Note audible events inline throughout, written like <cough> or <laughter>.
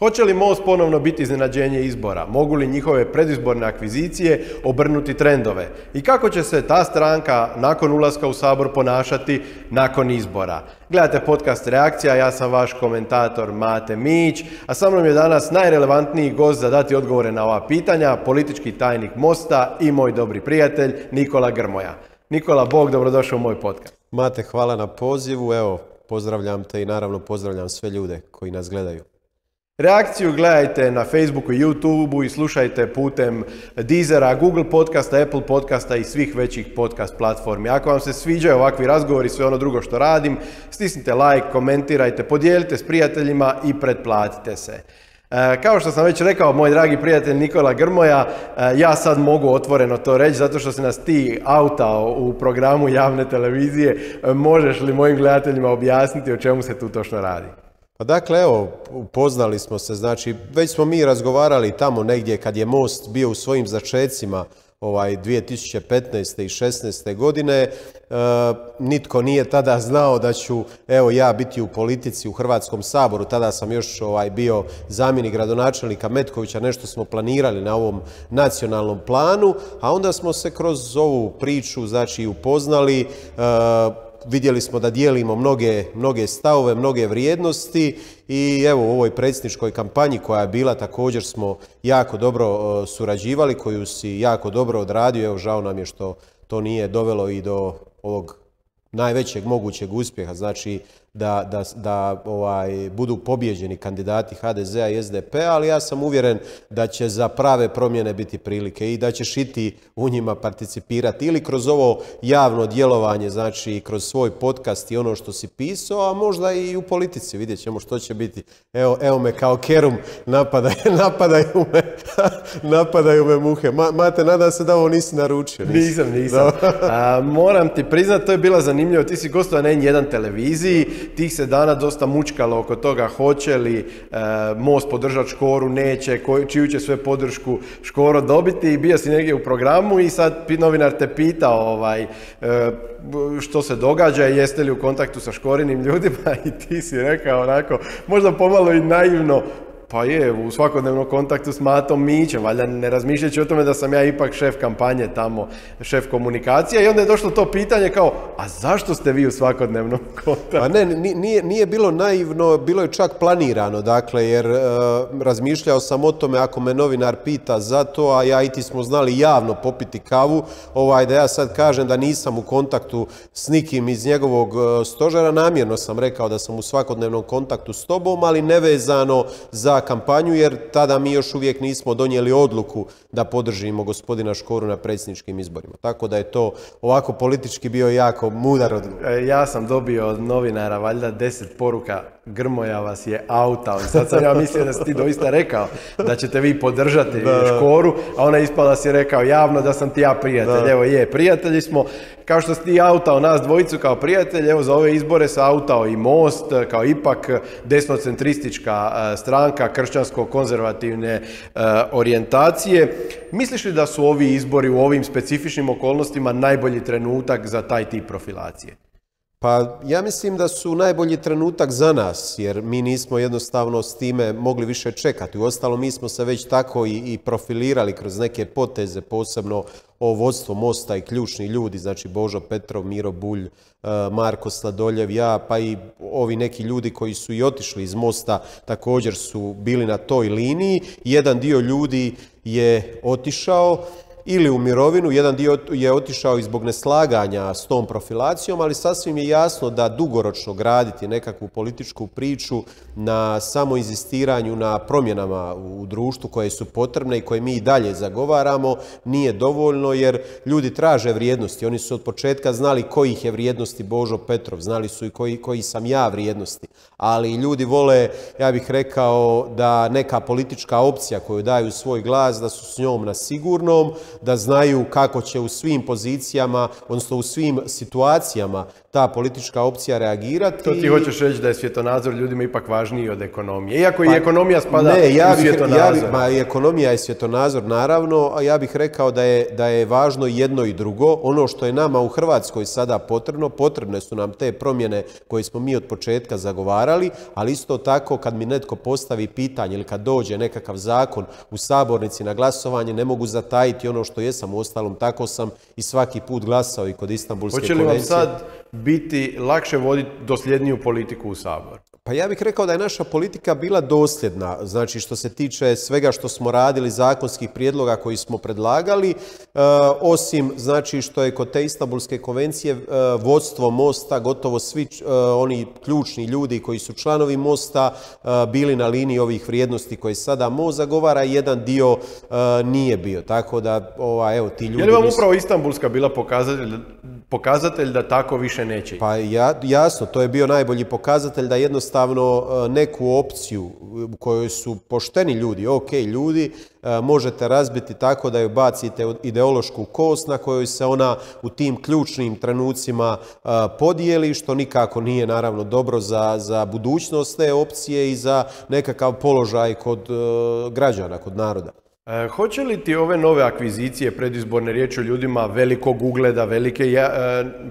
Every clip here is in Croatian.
Hoće li Most ponovno biti iznenađenje izbora? Mogu li njihove predizborne akvizicije obrnuti trendove? I kako će se ta stranka nakon ulaska u Sabor ponašati nakon izbora? Gledate podcast Reakcija, ja sam vaš komentator Mate Mić, a sa mnom je danas najrelevantniji gost za dati odgovore na ova pitanja, politički tajnik Mosta i moj dobri prijatelj Nikola Grmoja. Nikola, Bog, dobrodošao u moj podcast. Mate, hvala na pozivu, evo, pozdravljam te i naravno pozdravljam sve ljude koji nas gledaju. Reakciju gledajte na Facebooku i YouTubeu i slušajte putem Deezera, Google podcasta, Apple podcasta i svih većih podcast platformi. Ako vam se sviđaju ovakvi razgovori i sve ono drugo što radim, stisnite like, komentirajte, podijelite s prijateljima i pretplatite se. E, kao što sam već rekao, moj dragi prijatelj Nikola Grmoja, e, ja sad mogu otvoreno to reći zato što se nas ti autao u programu javne televizije. E, možeš li mojim gledateljima objasniti o čemu se tu točno radi? Pa dakle, evo, upoznali smo se, znači, već smo mi razgovarali tamo negdje kad je Most bio u svojim začecima, ovaj 2015. i 16. godine, e, nitko nije tada znao da ću, evo, ja biti u politici u Hrvatskom saboru, tada sam još ovaj, bio zamjenik gradonačelnika Metkovića, nešto smo planirali na ovom nacionalnom planu, a onda smo se kroz ovu priču, znači, upoznali, e, vidjeli smo da dijelimo mnoge, mnoge stavove, mnoge vrijednosti i evo u ovoj predsjedničkoj kampanji koja je bila također smo jako dobro e, surađivali, koju si jako dobro odradio, evo žao nam je što to nije dovelo i do ovog najvećeg mogućeg uspjeha, znači da, da, da ovaj, budu pobjeđeni kandidati HDZ-a i SDP, ali ja sam uvjeren da će za prave promjene biti prilike i da ćeš i u njima participirati ili kroz ovo javno djelovanje, znači kroz svoj podcast i ono što si pisao, a možda i u politici, vidjet ćemo što će biti. Evo, evo me kao kerum napadaju, <laughs> napadaju me, <laughs> napadaju me muhe. mate, nada se da ovo nisi naručio. Nisam, nisam. moram ti priznati, to je bila zanimljivo, ti si gostova na jedan televiziji, tih se dana dosta mučkalo oko toga hoće li e, Most podržati Škoru, neće, čiju će sve podršku Škoro dobiti. I bio si negdje u programu i sad novinar te pitao ovaj, e, što se događa jeste li u kontaktu sa Škorinim ljudima? <laughs> I ti si rekao onako, možda pomalo i naivno, pa je, u svakodnevnom kontaktu s Matom Mićem, valjda ne razmišljajući o tome da sam ja ipak šef kampanje tamo, šef komunikacija i onda je došlo to pitanje kao, a zašto ste vi u svakodnevnom <laughs> kontaktu? Pa ne, nije, nije bilo naivno, bilo je čak planirano, dakle, jer e, razmišljao sam o tome ako me novinar pita za to, a ja i ti smo znali javno popiti kavu, ovaj, da ja sad kažem da nisam u kontaktu s nikim iz njegovog e, stožera, namjerno sam rekao da sam u svakodnevnom kontaktu s tobom, ali nevezano za kampanju jer tada mi još uvijek nismo donijeli odluku da podržimo gospodina Škoru na predsjedničkim izborima. Tako da je to ovako politički bio jako mudar odgovor. E, ja sam dobio od novinara valjda deset poruka Grmoja vas je autao. Sad sam ja mislio da si ti doista rekao da ćete vi podržati Škoru, a ona ispala si rekao javno da sam ti ja prijatelj. Evo je, prijatelji smo. Kao što si ti autao nas dvojicu kao prijatelj, evo za ove izbore se autao i Most, kao ipak desnocentristička stranka, kršćansko-konzervativne orijentacije. Misliš li da su ovi izbori u ovim specifičnim okolnostima najbolji trenutak za taj tip profilacije? Pa ja mislim da su najbolji trenutak za nas, jer mi nismo jednostavno s time mogli više čekati. U ostalo mi smo se već tako i, i profilirali kroz neke poteze, posebno o vodstvo Mosta i ključni ljudi, znači Božo Petrov, Miro Bulj, e, Marko Sladoljev, ja, pa i ovi neki ljudi koji su i otišli iz Mosta također su bili na toj liniji. Jedan dio ljudi je otišao, ili u mirovinu, jedan dio je otišao i zbog neslaganja s tom profilacijom, ali sasvim je jasno da dugoročno graditi nekakvu političku priču na samo inzistiranju na promjenama u društvu koje su potrebne i koje mi i dalje zagovaramo nije dovoljno jer ljudi traže vrijednosti. Oni su od početka znali kojih je vrijednosti Božo Petrov, znali su i koji, koji sam ja vrijednosti. Ali ljudi vole, ja bih rekao, da neka politička opcija koju daju svoj glas, da su s njom na sigurnom, da znaju kako će u svim pozicijama, odnosno u svim situacijama ta politička opcija reagirati. To ti hoćeš reći da je svjetonazor ljudima ipak važniji od ekonomije. Iako i pa, ekonomija spada ne, ja u svjetonazor. Ja ma i ekonomija je svjetonazor naravno, a ja bih rekao da je, da je važno jedno i drugo. Ono što je nama u Hrvatskoj sada potrebno, potrebne su nam te promjene koje smo mi od početka zagovarali, ali isto tako kad mi netko postavi pitanje ili kad dođe nekakav zakon u sabornici na glasovanje, ne mogu zatajiti ono što jesam, u ostalom tako sam i svaki put glasao i kod Istanbulske. Hoće li vam sad biti lakše voditi dosljedniju politiku u Sabor? Pa ja bih rekao da je naša politika bila dosljedna, znači što se tiče svega što smo radili, zakonskih prijedloga koji smo predlagali, e, osim znači što je kod te Istanbulske konvencije e, vodstvo Mosta, gotovo svi e, oni ključni ljudi koji su članovi Mosta bili na liniji ovih vrijednosti koje sada Most zagovara, jedan dio nije bio, tako da ova, evo ti ljudi... Je li vam upravo Istanbulska bila pokazatelj, pokazatelj da tako više neće? Pa ja, jasno, to je bio najbolji pokazatelj da jednostavno e, neku opciju u kojoj su pošteni ljudi, ok ljudi, e, možete razbiti tako da ju bacite ideološku kost na kojoj se ona u tim ključnim trenucima e, podijeli, što nikako nije naravno dobro za, za budućnost te opcije i za nekakav položaj kod građana, kod naroda. E, hoće li ti ove nove akvizicije, predizborne riječi o ljudima velikog ugleda, velike e,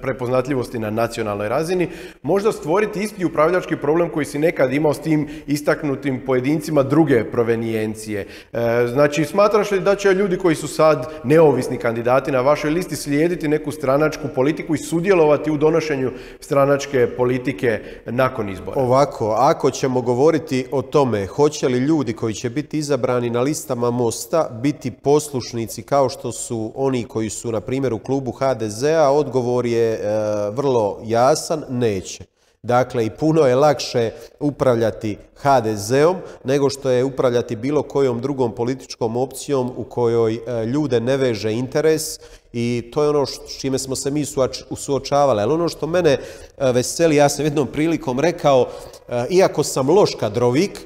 prepoznatljivosti na nacionalnoj razini, možda stvoriti isti upravljački problem koji si nekad imao s tim istaknutim pojedincima druge provenijencije? E, znači, smatraš li da će ljudi koji su sad neovisni kandidati na vašoj listi slijediti neku stranačku politiku i sudjelovati u donošenju stranačke politike nakon izbora? Ovako, ako ćemo govoriti o tome, hoće li ljudi koji će biti izabrani na listama MOST biti poslušnici kao što su oni koji su, na primjer, u klubu HDZ-a, odgovor je e, vrlo jasan, neće. Dakle, i puno je lakše upravljati HDZ-om nego što je upravljati bilo kojom drugom političkom opcijom u kojoj e, ljude ne veže interes i to je ono s čime smo se mi suočavali. Ali ono što mene e, veseli, ja sam jednom prilikom rekao, iako sam loš kadrovik,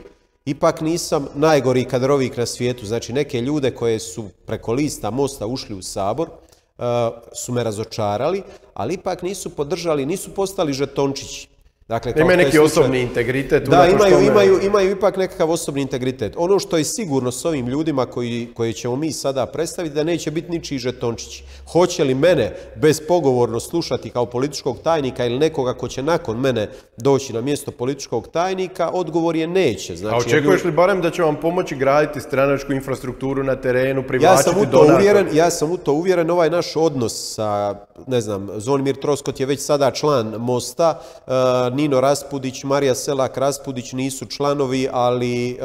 ipak nisam najgori kadrovik na svijetu. Znači neke ljude koje su preko lista Mosta ušli u Sabor uh, su me razočarali, ali ipak nisu podržali, nisu postali žetončići. Dakle, imaju neki osobni integritet. Da, imaju, imaju, imaju ipak nekakav osobni integritet. Ono što je sigurno s ovim ljudima koji, koji ćemo mi sada predstaviti, da neće biti ničiji žetončići. Hoće li mene bezpogovorno slušati kao političkog tajnika ili nekoga ko će nakon mene doći na mjesto političkog tajnika, odgovor je neće. Znači, A očekuješ li barem da će vam pomoći graditi stranačku infrastrukturu na terenu, privlačiti ja sam u to uvjeren, Ja sam u to uvjeren, ovaj naš odnos sa, ne znam, Zvonimir Troskot je već sada član Mosta, uh, Nino Raspudić, Marija Selak Raspudić nisu članovi, ali e,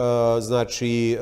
znači e,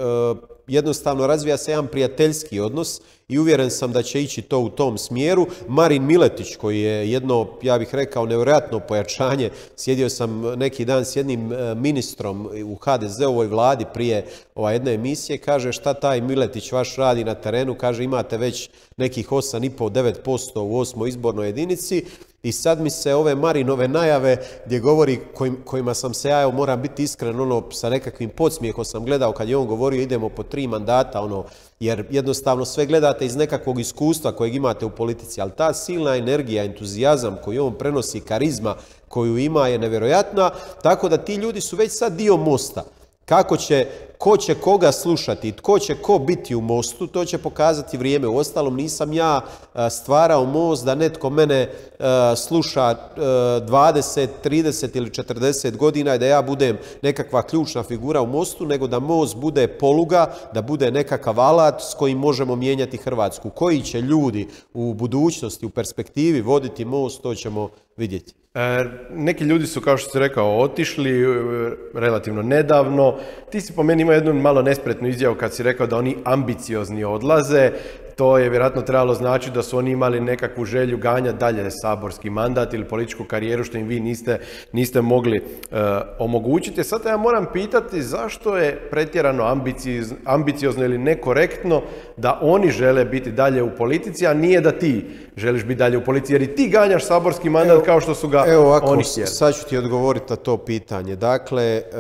jednostavno razvija se jedan prijateljski odnos i uvjeren sam da će ići to u tom smjeru. Marin Miletić koji je jedno, ja bih rekao, nevjerojatno pojačanje, sjedio sam neki dan s jednim e, ministrom u HDZ-ovoj vladi prije ova jedne emisije, kaže šta taj Miletić vaš radi na terenu, kaže imate već nekih 8,5-9% u osmoj izbornoj jedinici, i sad mi se ove Marinove najave gdje govori kojima sam se ja, evo moram biti iskren, ono sa nekakvim podsmijehom sam gledao kad je on govorio idemo po tri mandata, ono, jer jednostavno sve gledate iz nekakvog iskustva kojeg imate u politici, ali ta silna energija, entuzijazam koji on prenosi, karizma koju ima je nevjerojatna, tako da ti ljudi su već sad dio mosta. Kako će, ko će koga slušati, tko će ko biti u mostu, to će pokazati vrijeme. U ostalom nisam ja e, stvarao most da netko mene e, sluša 20, e, 30 ili 40 godina i da ja budem nekakva ključna figura u mostu, nego da most bude poluga, da bude nekakav alat s kojim možemo mijenjati Hrvatsku. Koji će ljudi u budućnosti, u perspektivi voditi most, to ćemo vidjeti. E, neki ljudi su, kao što si rekao, otišli e, relativno nedavno. Ti si po meni imao jednu malo nespretnu izjavu kad si rekao da oni ambiciozni odlaze to je vjerojatno trebalo znači da su oni imali nekakvu želju ganja dalje saborski mandat ili političku karijeru što im vi niste, niste mogli uh, omogućiti. Sad ja moram pitati zašto je pretjerano ambiciozno ili nekorektno da oni žele biti dalje u politici, a nije da ti želiš biti dalje u politici, jer i ti ganjaš saborski mandat kao što su ga evo ovako, oni htjeli. Sad ću ti odgovoriti na to pitanje. Dakle, uh,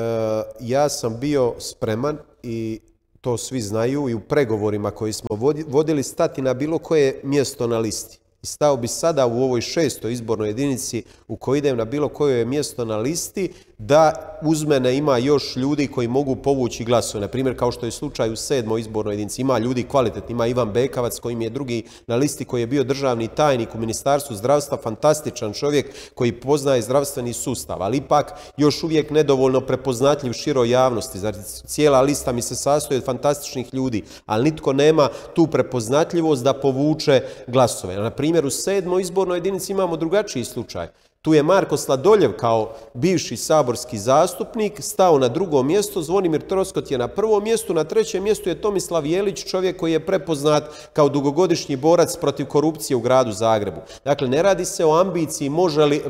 ja sam bio spreman i to svi znaju i u pregovorima koji smo vodili stati na bilo koje mjesto na listi i stao bi sada u ovoj šestoj izbornoj jedinici u kojoj idem na bilo koje mjesto na listi da uz mene ima još ljudi koji mogu povući glasove. Na primjer, kao što je slučaj u sedmoj izbornoj jedinici. Ima ljudi kvalitetni, ima Ivan Bekavac koji je drugi na listi koji je bio državni tajnik u Ministarstvu zdravstva, fantastičan čovjek koji poznaje zdravstveni sustav, ali ipak još uvijek nedovoljno prepoznatljiv široj javnosti. Znači, cijela lista mi se sastoji od fantastičnih ljudi, ali nitko nema tu prepoznatljivost da povuče glasove. Na primjer, u sedmoj izbornoj jedinici imamo drugačiji slučaj. Tu je Marko Sladoljev kao bivši saborski zastupnik stao na drugo mjesto, Zvonimir Troskot je na prvom mjestu, na trećem mjestu je Tomislav Jelić, čovjek koji je prepoznat kao dugogodišnji borac protiv korupcije u gradu Zagrebu. Dakle, ne radi se o ambiciji, može li, e,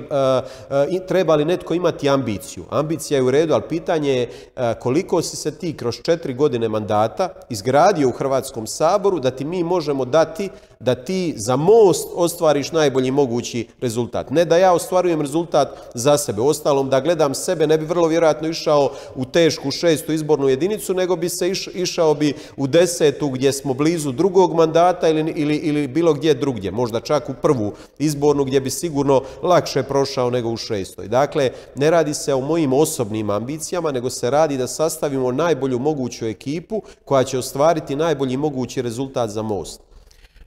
e, treba li netko imati ambiciju. Ambicija je u redu, ali pitanje je e, koliko si se ti kroz četiri godine mandata izgradio u Hrvatskom saboru da ti mi možemo dati da ti za most ostvariš najbolji mogući rezultat. Ne da ja ostvarujem rezultat za sebe. Ostalom, da gledam sebe, ne bi vrlo vjerojatno išao u tešku šestu izbornu jedinicu, nego bi se išao bi u desetu gdje smo blizu drugog mandata ili, ili, ili bilo gdje drugdje. Možda čak u prvu izbornu gdje bi sigurno lakše prošao nego u šestoj. Dakle, ne radi se o mojim osobnim ambicijama, nego se radi da sastavimo najbolju moguću ekipu koja će ostvariti najbolji mogući rezultat za most.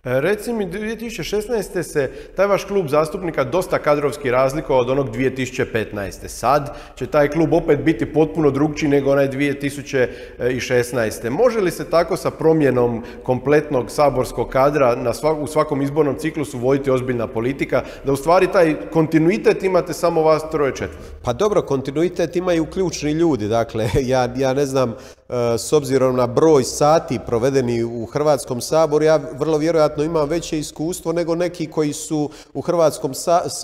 E, reci mi, 2016. se taj vaš klub zastupnika dosta kadrovski razlikovao od onog 2015. Sad će taj klub opet biti potpuno drugčiji nego onaj 2016. Može li se tako sa promjenom kompletnog saborskog kadra na u svakom izbornom ciklusu voditi ozbiljna politika, da u stvari taj kontinuitet imate samo vas troje četvr? Pa dobro, kontinuitet imaju ključni ljudi, dakle, ja, ja ne znam, s obzirom na broj sati provedeni u Hrvatskom saboru, ja vrlo vjerojatno imam veće iskustvo nego neki koji su u Hrvatskom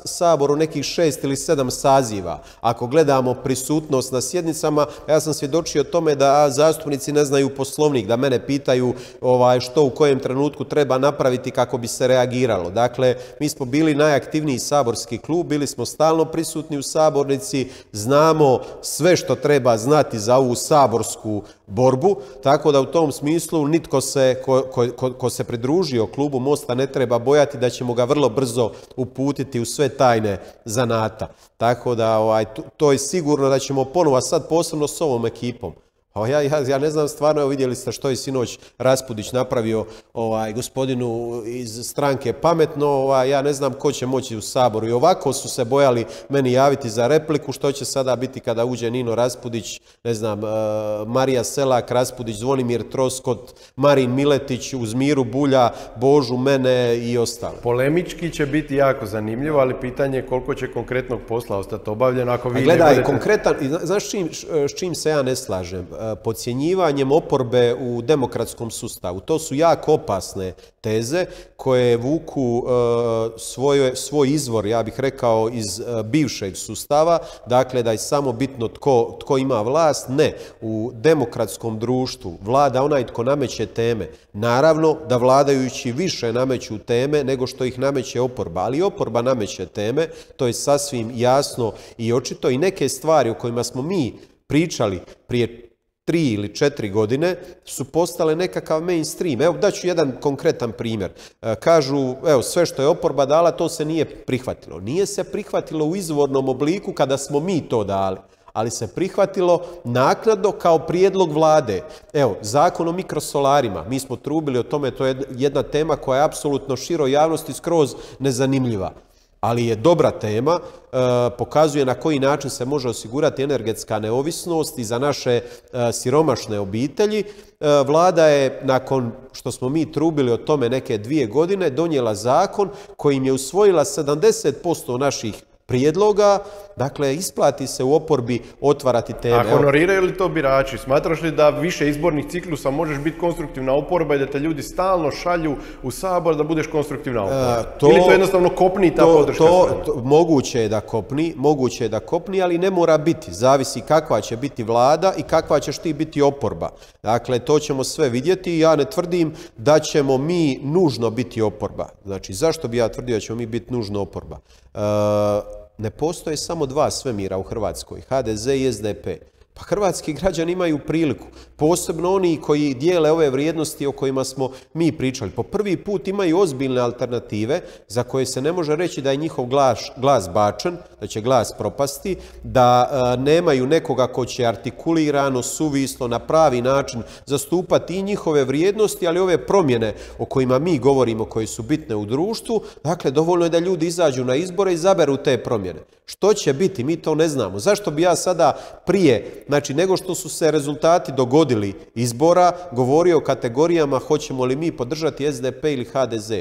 saboru nekih šest ili sedam saziva. Ako gledamo prisutnost na sjednicama, ja sam svjedočio tome da zastupnici ne znaju poslovnik, da mene pitaju ovaj, što u kojem trenutku treba napraviti kako bi se reagiralo. Dakle, mi smo bili najaktivniji saborski klub, bili smo stalno prisutni u sabornici, znamo sve što treba znati za ovu saborsku borbu, tako da u tom smislu nitko se, ko, ko, ko se pridružio klubu Mosta ne treba bojati da ćemo ga vrlo brzo uputiti u sve tajne zanata. Tako da ovaj, to je sigurno da ćemo ponovo, sad posebno s ovom ekipom, ja, ja, ja ne znam stvarno, evo vidjeli ste što je sinoć Raspudić napravio ovaj, gospodinu iz stranke pametno, ovaj, ja ne znam ko će moći u Saboru. I ovako su se bojali meni javiti za repliku, što će sada biti kada uđe Nino Raspudić, ne znam, uh, Marija Selak, Raspudić, Zvonimir Troskot, Marin Miletić, uz Miru Bulja, Božu, mene i ostale. Polemički će biti jako zanimljivo, ali pitanje je koliko će konkretnog posla ostati obavljeno ako vi A gledaj, konkretan, znaš čim, s čim se ja ne slažem? Podcjenjivanjem oporbe u demokratskom sustavu. To su jako opasne teze koje vuku e, svoj izvor, ja bih rekao, iz e, bivšeg sustava, dakle da je samo bitno tko, tko ima vlast. Ne, u demokratskom društvu vlada onaj tko nameće teme. Naravno da vladajući više nameću teme nego što ih nameće oporba, ali oporba nameće teme, to je sasvim jasno i očito i neke stvari o kojima smo mi pričali prije tri ili četiri godine su postale nekakav mainstream. Evo daću jedan konkretan primjer. E, kažu, evo sve što je oporba dala to se nije prihvatilo. Nije se prihvatilo u izvornom obliku kada smo mi to dali ali se prihvatilo naknadno kao prijedlog vlade. Evo, zakon o mikrosolarima, mi smo trubili o tome, to je jedna tema koja je apsolutno široj javnosti skroz nezanimljiva ali je dobra tema, e, pokazuje na koji način se može osigurati energetska neovisnost i za naše e, siromašne obitelji. E, Vlada je, nakon što smo mi trubili o tome neke dvije godine, donijela zakon kojim je usvojila 70% naših prijedloga, dakle isplati se u oporbi otvarati teme. A honoriraju li to birači? Smatraš li da više izbornih ciklusa možeš biti konstruktivna oporba i da te ljudi stalno šalju u sabor da budeš konstruktivna oporba? E, to, Ili to jednostavno kopni ta to, podrška? To, moguće je da kopni, moguće je da kopni, ali ne mora biti. Zavisi kakva će biti vlada i kakva ćeš ti biti oporba. Dakle, to ćemo sve vidjeti i ja ne tvrdim da ćemo mi nužno biti oporba. Znači, zašto bi ja tvrdio da ćemo mi biti nužno oporba? E, ne postoje samo dva svemira u Hrvatskoj, HDZ i SDP. Pa hrvatski građani imaju priliku. posebno oni koji dijele ove vrijednosti o kojima smo mi pričali. Po prvi put imaju ozbiljne alternative za koje se ne može reći da je njihov glas, glas bačen, da će glas propasti, da e, nemaju nekoga ko će artikulirano, suvislo, na pravi način zastupati i njihove vrijednosti, ali ove promjene o kojima mi govorimo, koje su bitne u društvu, dakle, dovoljno je da ljudi izađu na izbore i zaberu te promjene. Što će biti, mi to ne znamo. Zašto bi ja sada prije, znači nego što su se rezultati dogodili izbora, govorio o kategorijama hoćemo li mi podržati SDP ili HDZ?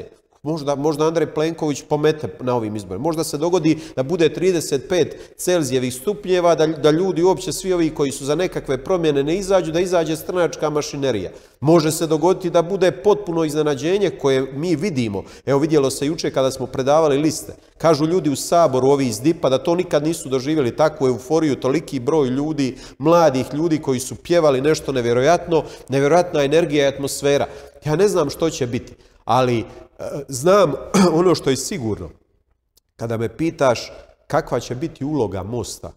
Možda, možda Andrej Plenković pomete na ovim izborima. Možda se dogodi da bude 35 Celzijevih stupnjeva, da, da ljudi uopće svi ovi koji su za nekakve promjene ne izađu, da izađe stranačka mašinerija. Može se dogoditi da bude potpuno iznenađenje koje mi vidimo. Evo vidjelo se jučer kada smo predavali liste. Kažu ljudi u Saboru, ovi iz DIP-a, da to nikad nisu doživjeli takvu euforiju, toliki broj ljudi, mladih ljudi koji su pjevali nešto nevjerojatno, nevjerojatna energija i atmosfera. Ja ne znam što će biti, ali znam <clears throat> ono što je sigurno. Kada me pitaš kakva će biti uloga Mosta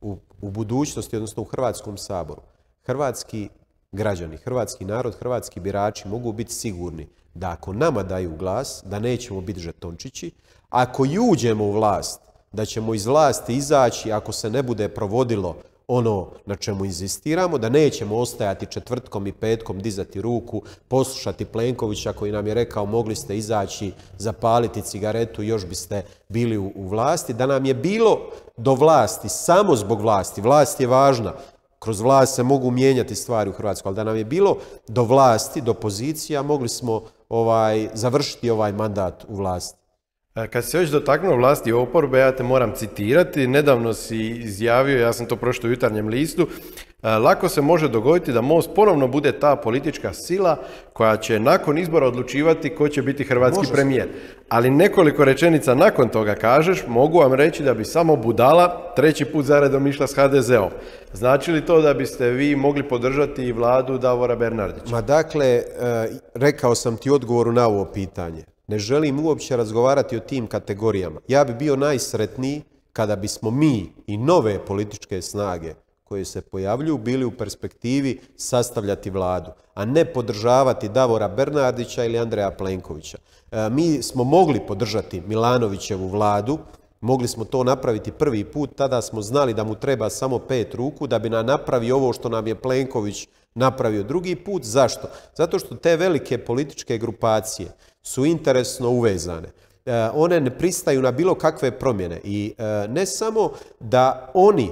u, u budućnosti, odnosno u Hrvatskom saboru, hrvatski građani, hrvatski narod, hrvatski birači mogu biti sigurni da ako nama daju glas, da nećemo biti žetončići, ako i uđemo u vlast, da ćemo iz vlasti izaći ako se ne bude provodilo ono na čemu inzistiramo, da nećemo ostajati četvrtkom i petkom dizati ruku, poslušati Plenkovića koji nam je rekao mogli ste izaći, zapaliti cigaretu, još biste bili u, vlasti, da nam je bilo do vlasti samo zbog vlasti, vlast je važna, kroz vlast se mogu mijenjati stvari u Hrvatskoj, ali da nam je bilo do vlasti, do pozicija, mogli smo ovaj završiti ovaj mandat u vlasti. E, kad se već dotaknuo vlasti oporbe, ja te moram citirati. Nedavno si izjavio, ja sam to prošlo u jutarnjem listu, e, lako se može dogoditi da MOST ponovno bude ta politička sila koja će nakon izbora odlučivati ko će biti hrvatski premijer. Ali nekoliko rečenica nakon toga kažeš, mogu vam reći da bi samo budala treći put zaredom išla s HDZ-om. Znači li to da biste vi mogli podržati i vladu Davora Bernardića? Ma dakle, e, rekao sam ti odgovoru na ovo pitanje. Ne želim uopće razgovarati o tim kategorijama. Ja bi bio najsretniji kada bismo mi i nove političke snage koje se pojavljuju bili u perspektivi sastavljati vladu, a ne podržavati Davora Bernardića ili Andreja Plenkovića. E, mi smo mogli podržati Milanovićevu vladu, mogli smo to napraviti prvi put, tada smo znali da mu treba samo pet ruku da bi nam napravio ovo što nam je Plenković napravio drugi put. Zašto? Zato što te velike političke grupacije su interesno uvezane. E, one ne pristaju na bilo kakve promjene i e, ne samo da oni e,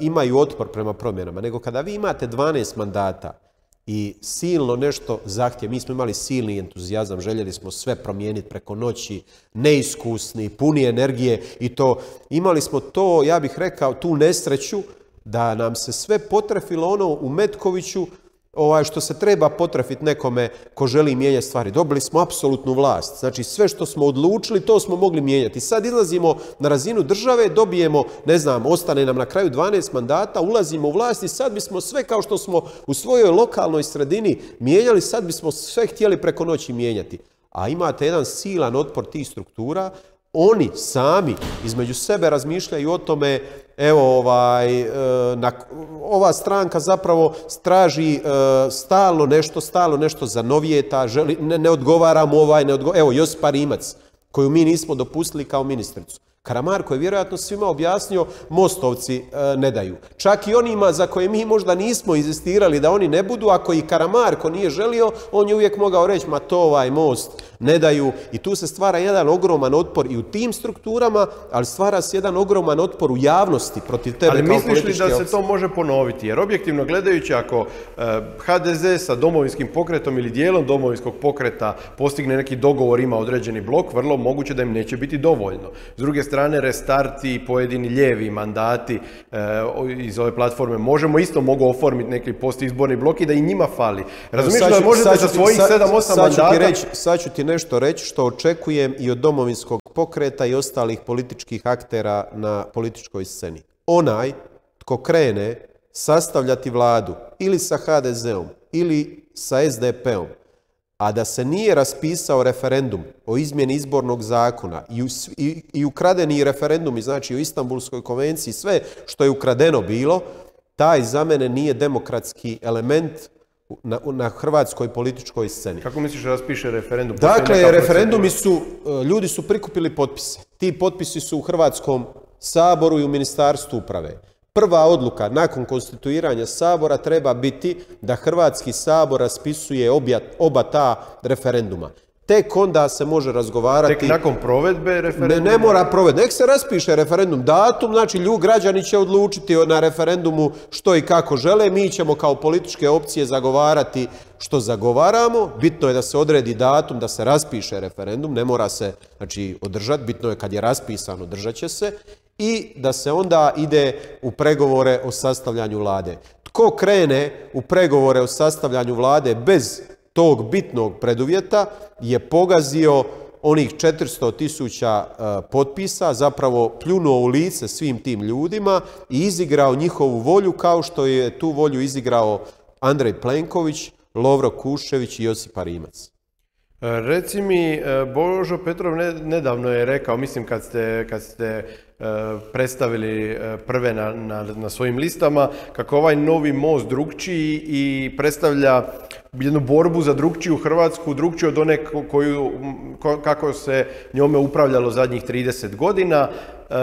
imaju otpor prema promjenama, nego kada vi imate 12 mandata i silno nešto zahtje, mi smo imali silni entuzijazam, željeli smo sve promijeniti preko noći, neiskusni, puni energije i to, imali smo to, ja bih rekao, tu nesreću da nam se sve potrefilo ono u Metkoviću ovaj, što se treba potrafiti nekome ko želi mijenjati stvari. Dobili smo apsolutnu vlast. Znači sve što smo odlučili, to smo mogli mijenjati. Sad izlazimo na razinu države, dobijemo, ne znam, ostane nam na kraju 12 mandata, ulazimo u vlast i sad bismo sve kao što smo u svojoj lokalnoj sredini mijenjali, sad bismo sve htjeli preko noći mijenjati. A imate jedan silan otpor tih struktura, oni sami između sebe razmišljaju o tome evo ovaj, e, na, ova stranka zapravo straži e, stalno nešto, stalno nešto za novijeta, ne, ne odgovaramo ovaj, ne odgo, evo Josipa Rimac, koju mi nismo dopustili kao ministricu. Karamarko je vjerojatno svima objasnio, Mostovci e, ne daju. Čak i onima za koje mi možda nismo inzistirali da oni ne budu, ako i Karamarko nije želio, on je uvijek mogao reći, ma to ovaj most ne daju. I tu se stvara jedan ogroman otpor i u tim strukturama, ali stvara se jedan ogroman otpor u javnosti protiv tebe Ali misliš li da se to može ponoviti? Jer objektivno gledajući, ako e, HDZ sa domovinskim pokretom ili dijelom domovinskog pokreta postigne neki dogovor, ima određeni blok, vrlo moguće da im neće biti dovoljno. S druge strane, restarti i pojedini lijevi mandati e, iz ove platforme možemo isto mogu oformiti neki postizborni blok i da i njima fali. Razumiješ da možete sa svojih 7-8 mandata... Sad ću ti nešto reći što očekujem i od domovinskog pokreta i ostalih političkih aktera na političkoj sceni. Onaj tko krene sastavljati vladu ili sa HDZ-om ili sa SDP-om, a da se nije raspisao referendum o izmjeni izbornog zakona i, i, i ukradeni referendumi, znači o Istanbulskoj konvenciji, sve što je ukradeno bilo, taj za mene nije demokratski element na, na hrvatskoj političkoj sceni. Kako misliš da raspiše referendum? Dakle, referendumi su, e, ljudi su prikupili potpise. Ti potpisi su u Hrvatskom saboru i u Ministarstvu uprave. Prva odluka nakon konstituiranja sabora treba biti da Hrvatski sabor raspisuje obja, oba ta referenduma. Tek onda se može razgovarati... Tek nakon provedbe referenduma? ne mora provesti, nek se raspiše referendum. Datum, znači lju građani će odlučiti na referendumu što i kako žele, mi ćemo kao političke opcije zagovarati što zagovaramo, bitno je da se odredi datum, da se raspiše referendum, ne mora se znači, održati, bitno je kad je raspisan, održat će se i da se onda ide u pregovore o sastavljanju vlade. Tko krene u pregovore o sastavljanju vlade bez tog bitnog preduvjeta je pogazio onih 400 tisuća e, potpisa, zapravo pljunuo u lice svim tim ljudima i izigrao njihovu volju kao što je tu volju izigrao Andrej Plenković, Lovro Kušević i Josipa Rimac. Reci mi, e, Božo Petrov ne- nedavno je rekao, mislim kad ste, kad ste e, predstavili e, prve na, na, na svojim listama, kako ovaj novi most drugčiji i predstavlja jednu borbu za drugčiju Hrvatsku, drugčiju od one ko- koju, kako se njome upravljalo zadnjih 30 godina. E,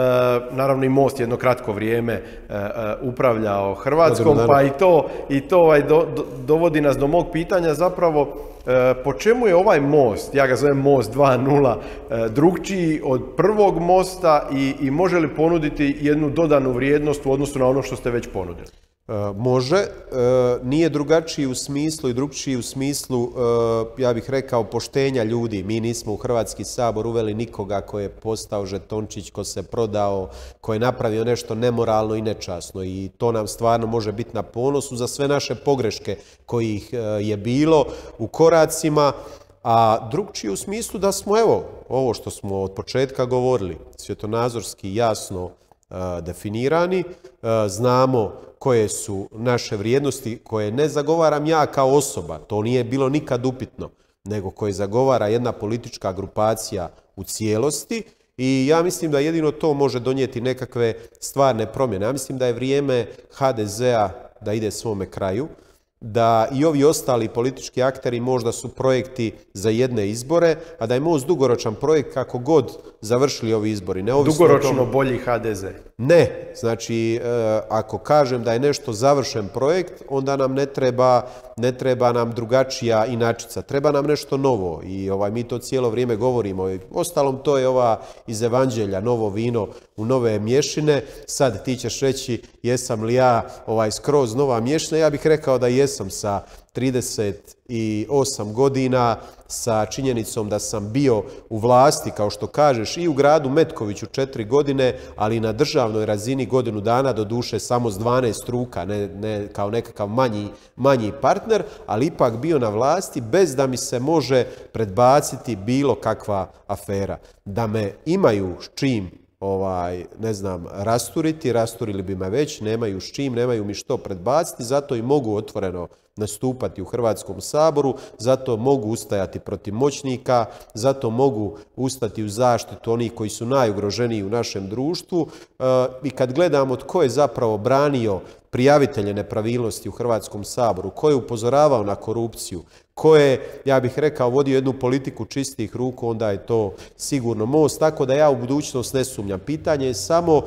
naravno i most jedno kratko vrijeme e, e, upravljao Hrvatskom, pa i to, i to ovaj, do- do- dovodi nas do mog pitanja zapravo po čemu je ovaj most, ja ga zovem most 2.0, e, drugčiji od prvog mosta i, i može li ponuditi jednu dodanu vrijednost u odnosu na ono što ste već ponudili? E, Može, e, nije drugačiji u smislu i drugčiji u smislu, e, ja bih rekao, poštenja ljudi. Mi nismo u Hrvatski sabor uveli nikoga ko je postao žetončić, ko se prodao, ko je napravio nešto nemoralno i nečasno i to nam stvarno može biti na ponosu za sve naše pogreške kojih je bilo u koracima, a drugčiji u smislu da smo, evo, ovo što smo od početka govorili, svjetonazorski jasno definirani, znamo koje su naše vrijednosti koje ne zagovaram ja kao osoba, to nije bilo nikad upitno, nego koje zagovara jedna politička grupacija u cijelosti. I ja mislim da jedino to može donijeti nekakve stvarne promjene. Ja mislim da je vrijeme HDZ-a da ide svome kraju, da i ovi ostali politički akteri možda su projekti za jedne izbore, a da je MOST dugoročan projekt kako god završili ovi izbori. Dugoročno bolji HDZ. ne, znači e, ako kažem da je nešto završen projekt, onda nam ne treba, ne treba nam drugačija inačica, treba nam nešto novo i ovaj, mi to cijelo vrijeme govorimo. I Ostalom to je ova iz Evanđelja, novo vino u nove mješine. Sad ti ćeš reći jesam li ja ovaj, skroz nova mješina, ja bih rekao da jesam sa 38 godina sa činjenicom da sam bio u vlasti, kao što kažeš, i u gradu Metkoviću četiri godine, ali na državnoj razini godinu dana, do duše samo s 12 ruka, ne, ne kao nekakav manji, manji partner, ali ipak bio na vlasti bez da mi se može predbaciti bilo kakva afera. Da me imaju s čim ovaj, ne znam, rasturiti, rasturili bi me već, nemaju s čim, nemaju mi što predbaciti, zato i mogu otvoreno nastupati u Hrvatskom saboru, zato mogu ustajati protiv moćnika, zato mogu ustati u zaštitu onih koji su najugroženiji u našem društvu. E, i kad gledamo tko je zapravo branio prijavitelje nepravilnosti u Hrvatskom saboru, ko je upozoravao na korupciju, ko je, ja bih rekao, vodio jednu politiku čistih ruku, onda je to sigurno most, tako da ja u budućnost ne sumnjam. Pitanje je samo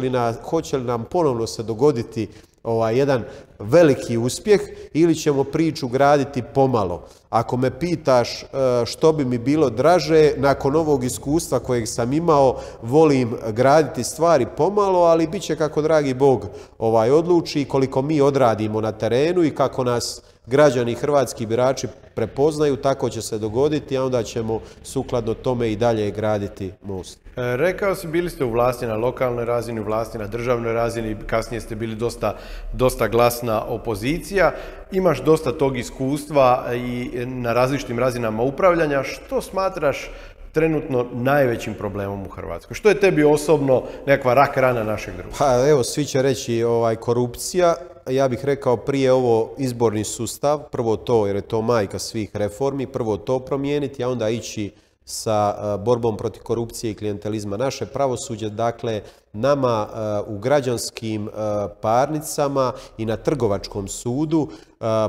li na, hoće li nam ponovno se dogoditi ovaj, jedan veliki uspjeh ili ćemo priču graditi pomalo. Ako me pitaš e, što bi mi bilo draže, nakon ovog iskustva kojeg sam imao, volim graditi stvari pomalo, ali bit će kako dragi Bog ovaj, odluči, koliko mi odradimo na terenu i kako nas građani hrvatski birači prepoznaju, tako će se dogoditi, a onda ćemo sukladno tome i dalje graditi most. E, Rekao si, bili ste u vlasti na lokalnoj razini, u vlasti na državnoj razini, kasnije ste bili dosta, dosta glasna opozicija. Imaš dosta tog iskustva i na različitim razinama upravljanja. Što smatraš trenutno najvećim problemom u Hrvatskoj? Što je tebi osobno nekakva rak rana našeg društva? Pa evo, svi će reći ovaj, korupcija. Ja bih rekao prije ovo izborni sustav, prvo to jer je to majka svih reformi, prvo to promijeniti, a onda ići sa e, borbom protiv korupcije i klijentelizma. Naše pravosuđe, dakle, nama e, u građanskim e, parnicama i na trgovačkom sudu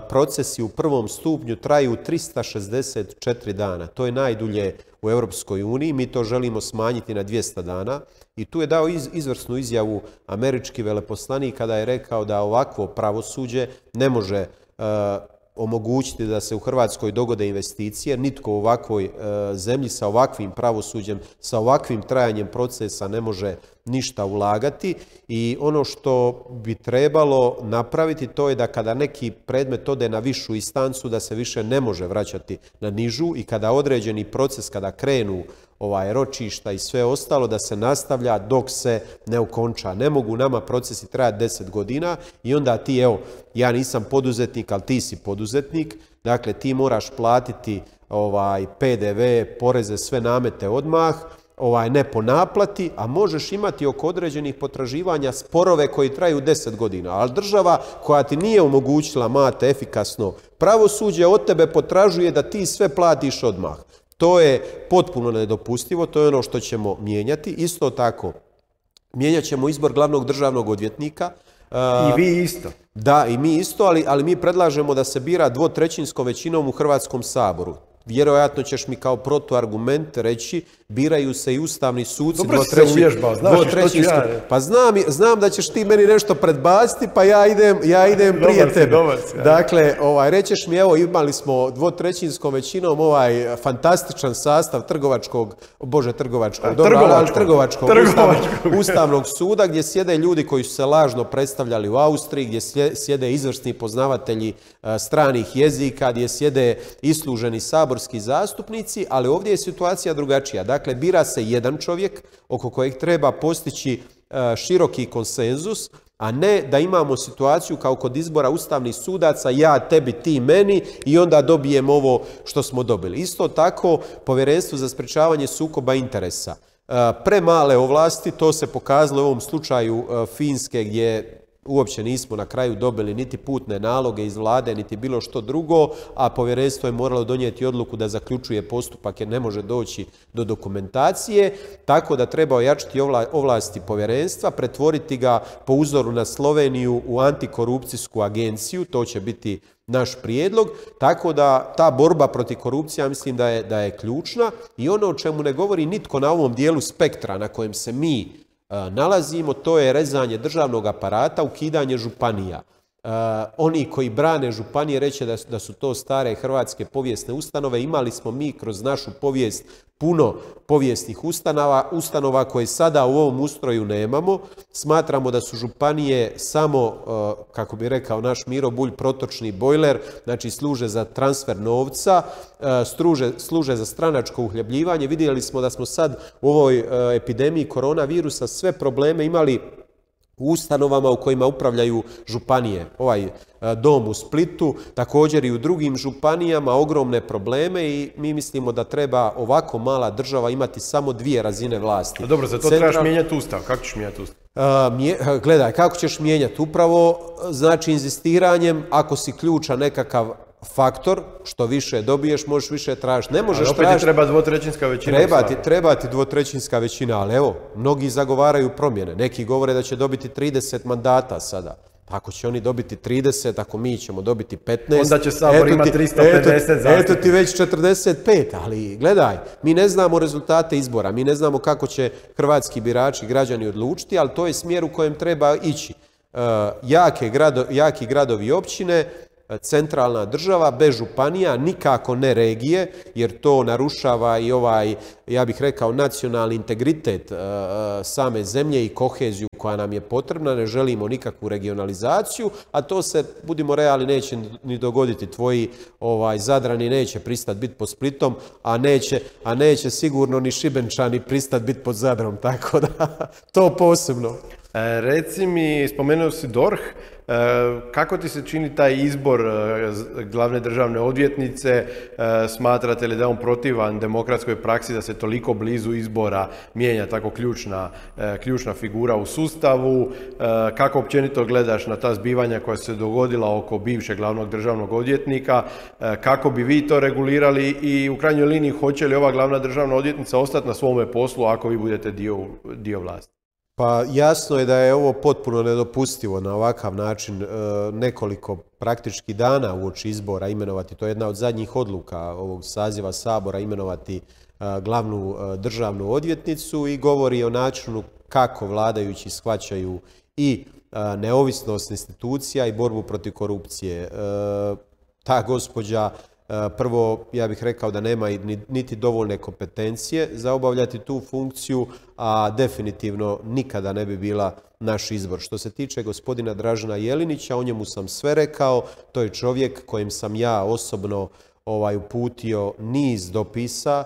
procesi u prvom stupnju traju 364 dana. To je najdulje u Europskoj uniji. Mi to želimo smanjiti na 200 dana. I tu je dao izvrsnu izjavu američki veleposlanik kada je rekao da ovakvo pravosuđe ne može omogućiti da se u Hrvatskoj dogode investicije. Nitko u ovakvoj e, zemlji sa ovakvim pravosuđem, sa ovakvim trajanjem procesa ne može ništa ulagati i ono što bi trebalo napraviti to je da kada neki predmet ode na višu instancu da se više ne može vraćati na nižu i kada određeni proces, kada krenu ovaj ročišta i sve ostalo da se nastavlja dok se ne okonča. Ne mogu nama procesi trajati 10 godina i onda ti, evo, ja nisam poduzetnik, ali ti si poduzetnik, dakle ti moraš platiti ovaj PDV, poreze, sve namete odmah, ovaj, ne po naplati, a možeš imati oko određenih potraživanja sporove koji traju 10 godina. Ali država koja ti nije omogućila mate efikasno pravosuđe od tebe potražuje da ti sve platiš odmah. To je potpuno nedopustivo, to je ono što ćemo mijenjati. Isto tako, mijenjat ćemo izbor glavnog državnog odvjetnika. I vi isto. Da, i mi isto, ali, ali mi predlažemo da se bira dvotrećinskom većinom u Hrvatskom saboru vjerojatno ćeš mi kao protuargument reći, biraju se i ustavni suci Dobro si se znaš što ja. Pa znam, znam da ćeš ti meni nešto predbaciti, pa ja idem, ja idem prije tebe. Dakle, ovaj, rećeš mi, evo, imali smo dvotrećinskom većinom ovaj fantastičan sastav trgovačkog, bože, trgovačkog, dobro, ali trgovačkog, ustavnog, <laughs> ustavnog suda, gdje sjede ljudi koji su se lažno predstavljali u Austriji, gdje sjede izvrsni poznavatelji stranih jezika, gdje sjede isluženi sabor saborski zastupnici, ali ovdje je situacija drugačija. Dakle, bira se jedan čovjek oko kojeg treba postići e, široki konsenzus, a ne da imamo situaciju kao kod izbora ustavnih sudaca, ja, tebi, ti, meni i onda dobijem ovo što smo dobili. Isto tako, povjerenstvo za sprečavanje sukoba interesa. E, premale ovlasti, to se pokazalo u ovom slučaju e, Finske gdje uopće nismo na kraju dobili niti putne naloge iz vlade, niti bilo što drugo, a povjerenstvo je moralo donijeti odluku da zaključuje postupak jer ne može doći do dokumentacije, tako da treba ojačiti ovlasti povjerenstva, pretvoriti ga po uzoru na Sloveniju u antikorupcijsku agenciju, to će biti naš prijedlog, tako da ta borba protiv korupcije ja mislim da je, da je ključna i ono o čemu ne govori nitko na ovom dijelu spektra na kojem se mi nalazimo, to je rezanje državnog aparata, ukidanje županija. Oni koji brane županije reće da, da su to stare hrvatske povijesne ustanove. Imali smo mi kroz našu povijest puno povijesnih ustanova, ustanova koje sada u ovom ustroju nemamo. Smatramo da su županije samo, kako bi rekao naš Miro Bulj, protočni bojler, znači služe za transfer novca, služe, služe za stranačko uhljebljivanje. Vidjeli smo da smo sad u ovoj epidemiji koronavirusa sve probleme imali u ustanovama u kojima upravljaju županije. Ovaj e, dom u Splitu, također i u drugim županijama ogromne probleme i mi mislimo da treba ovako mala država imati samo dvije razine vlasti. dobro, za to trebaš mijenjati ustav. Kako ćeš mijenjati ustav? E, gledaj, kako ćeš mijenjati? Upravo, znači, inzistiranjem, ako si ključa nekakav faktor, što više dobiješ, možeš više tražiti. Ne možeš ali opet treba dvotrećinska većina. Treba ti, treba ti dvotrećinska većina, ali evo, mnogi zagovaraju promjene. Neki govore da će dobiti 30 mandata sada. Ako će oni dobiti 30, ako mi ćemo dobiti 15... Onda će Sabor imati 350 eto, eto ti već 45, ali gledaj, mi ne znamo rezultate izbora, mi ne znamo kako će hrvatski birači, građani odlučiti, ali to je smjer u kojem treba ići. Uh, jake grado, jaki gradovi i općine, centralna država bez županija, nikako ne regije, jer to narušava i ovaj, ja bih rekao, nacionalni integritet e, e, same zemlje i koheziju koja nam je potrebna, ne želimo nikakvu regionalizaciju, a to se, budimo realni, neće ni dogoditi. Tvoji ovaj, zadrani neće pristati biti pod Splitom, a neće, a neće sigurno ni Šibenčani pristati biti pod Zadrom, <laughs> tako da to posebno. E, reci mi, spomenuo si DORH, Kako ti se čini taj izbor glavne državne odvjetnice? Smatrate li da je on protivan demokratskoj praksi da se toliko blizu izbora mijenja tako ključna, ključna figura u sustavu? Kako općenito gledaš na ta zbivanja koja se dogodila oko bivšeg glavnog državnog odvjetnika? Kako bi vi to regulirali i u krajnjoj liniji hoće li ova glavna državna odvjetnica ostati na svome poslu ako vi budete dio, dio vlasti? Pa jasno je da je ovo potpuno nedopustivo na ovakav način e, nekoliko praktički dana uoči izbora imenovati, to je jedna od zadnjih odluka ovog saziva Sabora imenovati e, glavnu e, državnu odvjetnicu i govori o načinu kako vladajući shvaćaju i neovisnost institucija i borbu protiv korupcije. Ta gospođa prvo, ja bih rekao da nema niti dovoljne kompetencije za obavljati tu funkciju, a definitivno nikada ne bi bila naš izbor. Što se tiče gospodina Dražena Jelinića, o njemu sam sve rekao, to je čovjek kojim sam ja osobno ovaj, uputio niz dopisa,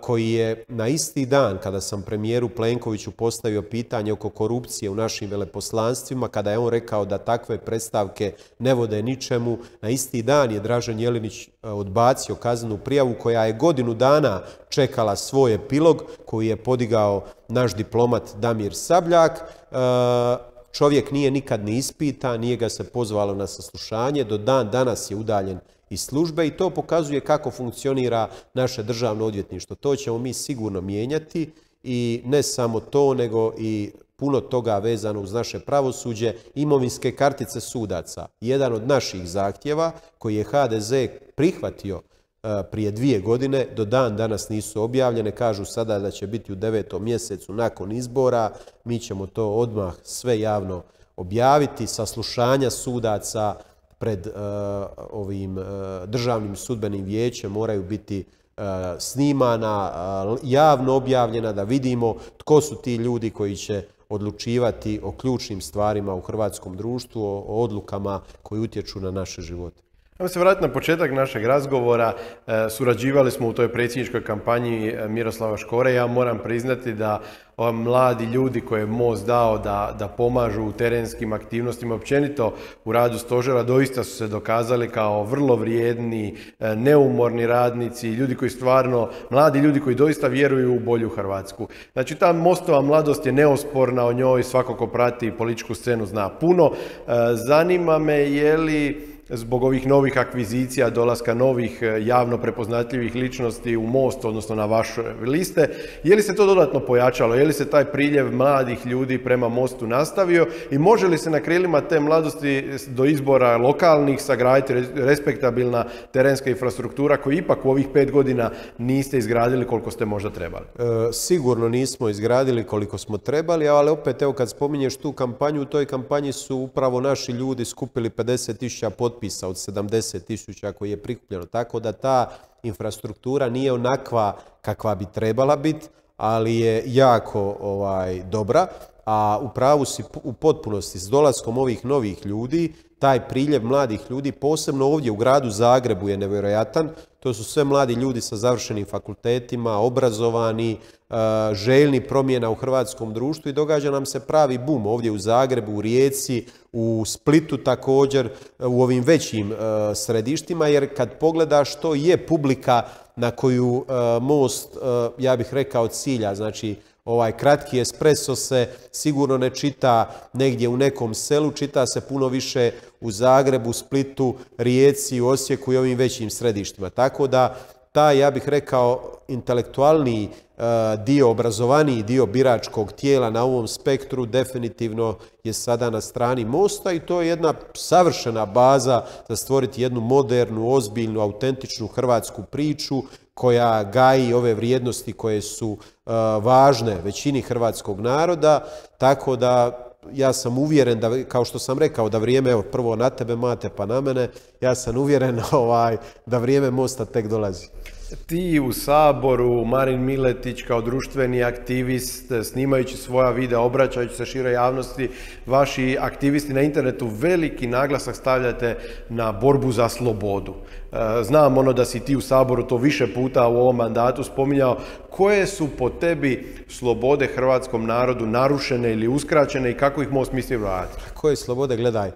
koji je na isti dan kada sam premijeru Plenkoviću postavio pitanje oko korupcije u našim veleposlanstvima, kada je on rekao da takve predstavke ne vode ničemu, na isti dan je Dražen Jelinić eh, odbacio kaznenu prijavu koja je godinu dana čekala svoj epilog koji je podigao naš diplomat Damir Sabljak. Eh, čovjek nije nikad ni ispitan, nije ga se pozvalo na saslušanje, do dan danas je udaljen iz službe i to pokazuje kako funkcionira naše državno odvjetništvo. To ćemo mi sigurno mijenjati i ne samo to, nego i puno toga vezano uz naše pravosuđe, imovinske kartice sudaca. Jedan od naših zahtjeva koji je HDZ prihvatio e, prije dvije godine, do dan danas nisu objavljene, kažu sada da će biti u devetom mjesecu nakon izbora, mi ćemo to odmah sve javno objaviti, saslušanja sudaca, pred e, ovim e, državnim sudbenim vijećem moraju biti e, snimana, javno objavljena, da vidimo tko su ti ljudi koji će odlučivati o ključnim stvarima u hrvatskom društvu, o odlukama koji utječu na naše živote. Ajmo se vratiti na početak našeg razgovora. Surađivali smo u toj predsjedničkoj kampanji Miroslava Škore. Ja moram priznati da mladi ljudi koje je MOST dao da, da pomažu u terenskim aktivnostima, općenito u radu stožera, doista su se dokazali kao vrlo vrijedni, e, neumorni radnici, ljudi koji stvarno, mladi ljudi koji doista vjeruju u bolju Hrvatsku. Znači ta MOSTova mladost je neosporna, o njoj svako ko prati političku scenu zna puno. E, zanima me je li zbog ovih novih akvizicija, dolaska novih e, javno prepoznatljivih ličnosti u most, odnosno na vaše liste. Je li se to dodatno pojačalo? Je li se taj priljev mladih ljudi prema mostu nastavio i može li se na krilima te mladosti do izbora lokalnih sagraditi respektabilna terenska infrastruktura koju ipak u ovih pet godina niste izgradili koliko ste možda trebali? E, sigurno nismo izgradili koliko smo trebali, ali opet evo kad spominješ tu kampanju, u toj kampanji su upravo naši ljudi skupili 50.000 potpisa potpisa od 70 tisuća koji je prikupljeno. Tako da ta infrastruktura nije onakva kakva bi trebala biti, ali je jako ovaj, dobra. A u pravu si u potpunosti s dolaskom ovih novih ljudi, taj priljev mladih ljudi, posebno ovdje u gradu Zagrebu je nevjerojatan. To su sve mladi ljudi sa završenim fakultetima, obrazovani, e, željni promjena u hrvatskom društvu i događa nam se pravi bum ovdje u Zagrebu, u Rijeci, u Splitu također, u ovim većim e, središtima, jer kad pogledaš to je publika na koju e, most, ja bih rekao, cilja, znači ovaj kratki espresso se sigurno ne čita negdje u nekom selu, čita se puno više u Zagrebu, Splitu, Rijeci, Osijeku i ovim većim središtima. Tako da taj, ja bih rekao, intelektualniji e, dio, obrazovaniji dio biračkog tijela na ovom spektru definitivno je sada na strani Mosta i to je jedna savršena baza za stvoriti jednu modernu, ozbiljnu, autentičnu hrvatsku priču koja gaji ove vrijednosti koje su e, važne većini hrvatskog naroda, tako da ja sam uvjeren da, kao što sam rekao, da vrijeme, evo, prvo na tebe mate pa na mene, ja sam uvjeren <laughs> ovaj, da vrijeme mosta tek dolazi. Ti u Saboru, Marin Miletić kao društveni aktivist, snimajući svoja videa, obraćajući se široj javnosti, vaši aktivisti na internetu veliki naglasak stavljate na borbu za slobodu. E, znam ono da si ti u Saboru to više puta u ovom mandatu spominjao. Koje su po tebi slobode hrvatskom narodu narušene ili uskraćene i kako ih most misli vratiti? Koje slobode, gledaj,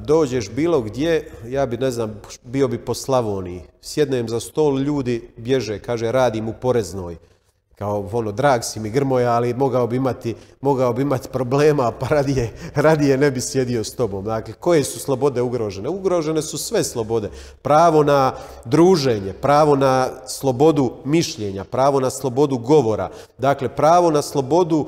dođeš bilo gdje, ja bi ne znam, bio bi po Slavoniji, sjednem za stol, ljudi bježe, kaže radim u Poreznoj, kao ono, drag si mi Grmoja, ali mogao bi imati, mogao bi imati problema, pa radije, radije ne bi sjedio s tobom. Dakle, koje su slobode ugrožene? Ugrožene su sve slobode. Pravo na druženje, pravo na slobodu mišljenja, pravo na slobodu govora, dakle, pravo na slobodu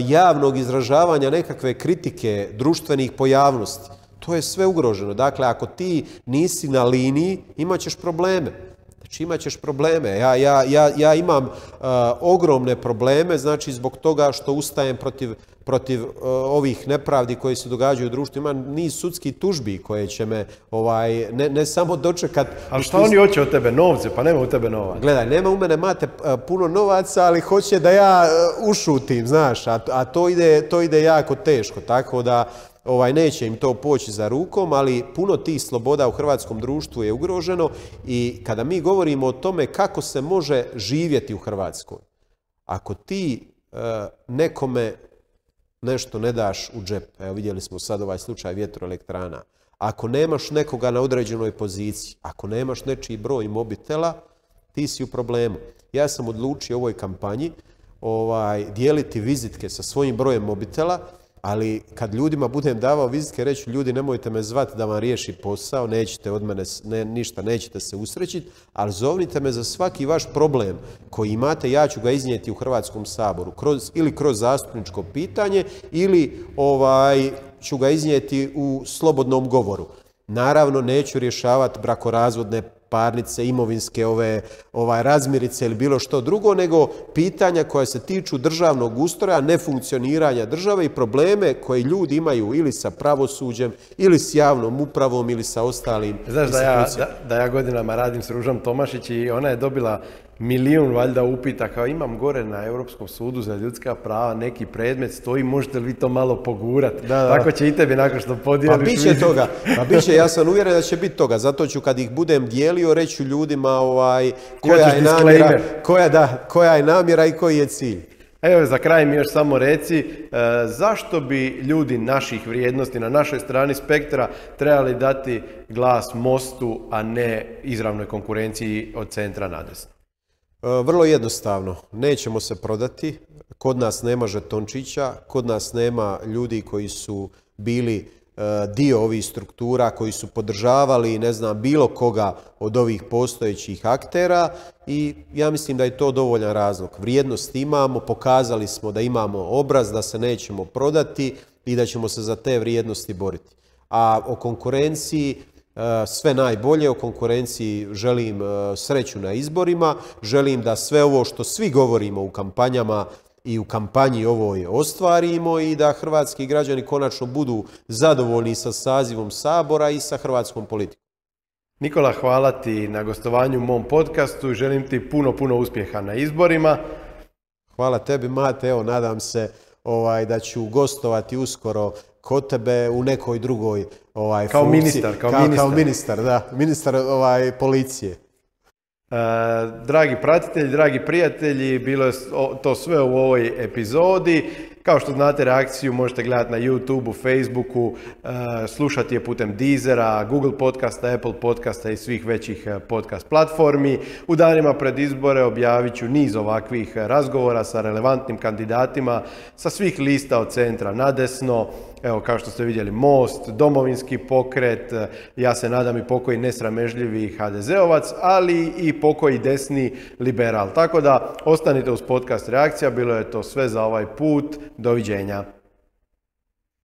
javnog izražavanja nekakve kritike društvenih pojavnosti. To je sve ugroženo. Dakle, ako ti nisi na liniji, imat ćeš probleme. Znači imat ćeš probleme. Ja, ja, ja, ja imam uh, ogromne probleme, znači zbog toga što ustajem protiv, protiv uh, ovih nepravdi koji se događaju u društvu. Imam niz sudskih tužbi koje će me ovaj, ne, ne samo dočekat... A šta oni hoće od tebe? Novce? Pa nema u tebe novaca. Gledaj, nema u mene mate uh, puno novaca, ali hoće da ja ušutim, znaš, a, a to, ide, to ide jako teško. Tako da ovaj, neće im to poći za rukom, ali puno tih sloboda u hrvatskom društvu je ugroženo i kada mi govorimo o tome kako se može živjeti u Hrvatskoj, ako ti e, nekome nešto ne daš u džep, evo vidjeli smo sad ovaj slučaj vjetroelektrana, ako nemaš nekoga na određenoj poziciji, ako nemaš nečiji broj mobitela, ti si u problemu. Ja sam odlučio u ovoj kampanji ovaj, dijeliti vizitke sa svojim brojem mobitela, ali kad ljudima budem davao vizitke, reći ljudi nemojte me zvati da vam riješi posao, nećete od mene ne, ništa, nećete se usrećiti, ali zovnite me za svaki vaš problem koji imate, ja ću ga iznijeti u Hrvatskom saboru, kroz, ili kroz zastupničko pitanje, ili ovaj, ću ga iznijeti u slobodnom govoru. Naravno, neću rješavati brakorazvodne parnice, imovinske ove ovaj razmirice ili bilo što drugo, nego pitanja koja se tiču državnog ustroja, nefunkcioniranja države i probleme koje ljudi imaju ili sa pravosuđem, ili s javnom upravom, ili sa ostalim Znaš da ja, da, da ja godinama radim s Ružom Tomašić i ona je dobila milijun valjda upita kao imam gore na Europskom sudu za ljudska prava neki predmet stoji, možete li vi to malo pogurati? Da, da. Tako će i tebi nakon što podijeliš. Pa bit će toga, pa bit će, ja sam <laughs> uvjeren da će biti toga, zato ću kad ih budem dijelio reći ljudima ovaj, koja, je namjera, koja, da, koja je namjera i koji je cilj. Evo za kraj mi još samo reci, e, zašto bi ljudi naših vrijednosti na našoj strani spektra trebali dati glas Mostu, a ne izravnoj konkurenciji od centra? E, vrlo jednostavno, nećemo se prodati, kod nas nema žetončića, kod nas nema ljudi koji su bili e, dio ovih struktura, koji su podržavali, ne znam, bilo koga od ovih postojećih aktera i ja mislim da je to dovoljan razlog. Vrijednost imamo, pokazali smo da imamo obraz, da se nećemo prodati i da ćemo se za te vrijednosti boriti. A o konkurenciji E, sve najbolje, o konkurenciji želim e, sreću na izborima, želim da sve ovo što svi govorimo u kampanjama i u kampanji ovoj ostvarimo i da hrvatski građani konačno budu zadovoljni sa sazivom Sabora i sa hrvatskom politikom. Nikola, hvala ti na gostovanju u mom podcastu. Želim ti puno, puno uspjeha na izborima. Hvala tebi, Mate. Evo, nadam se ovaj, da ću gostovati uskoro kod tebe u nekoj drugoj ovaj, kao ministar, kao, kao, ministar. Kao ministar, da. Ministar ovaj, policije. E, dragi pratitelji, dragi prijatelji, bilo je to sve u ovoj epizodi. Kao što znate, reakciju možete gledati na YouTubeu, Facebooku, e, slušati je putem Deezera, Google podcasta, Apple podcasta i svih većih e, podcast platformi. U danima pred izbore objavit ću niz ovakvih razgovora sa relevantnim kandidatima sa svih lista od centra na desno, Evo, kao što ste vidjeli, Most, Domovinski pokret, ja se nadam i pokoji nesramežljivi HDZ-ovac, ali i pokoji desni liberal. Tako da, ostanite uz podcast reakcija, bilo je to sve za ovaj put. Doviđenja.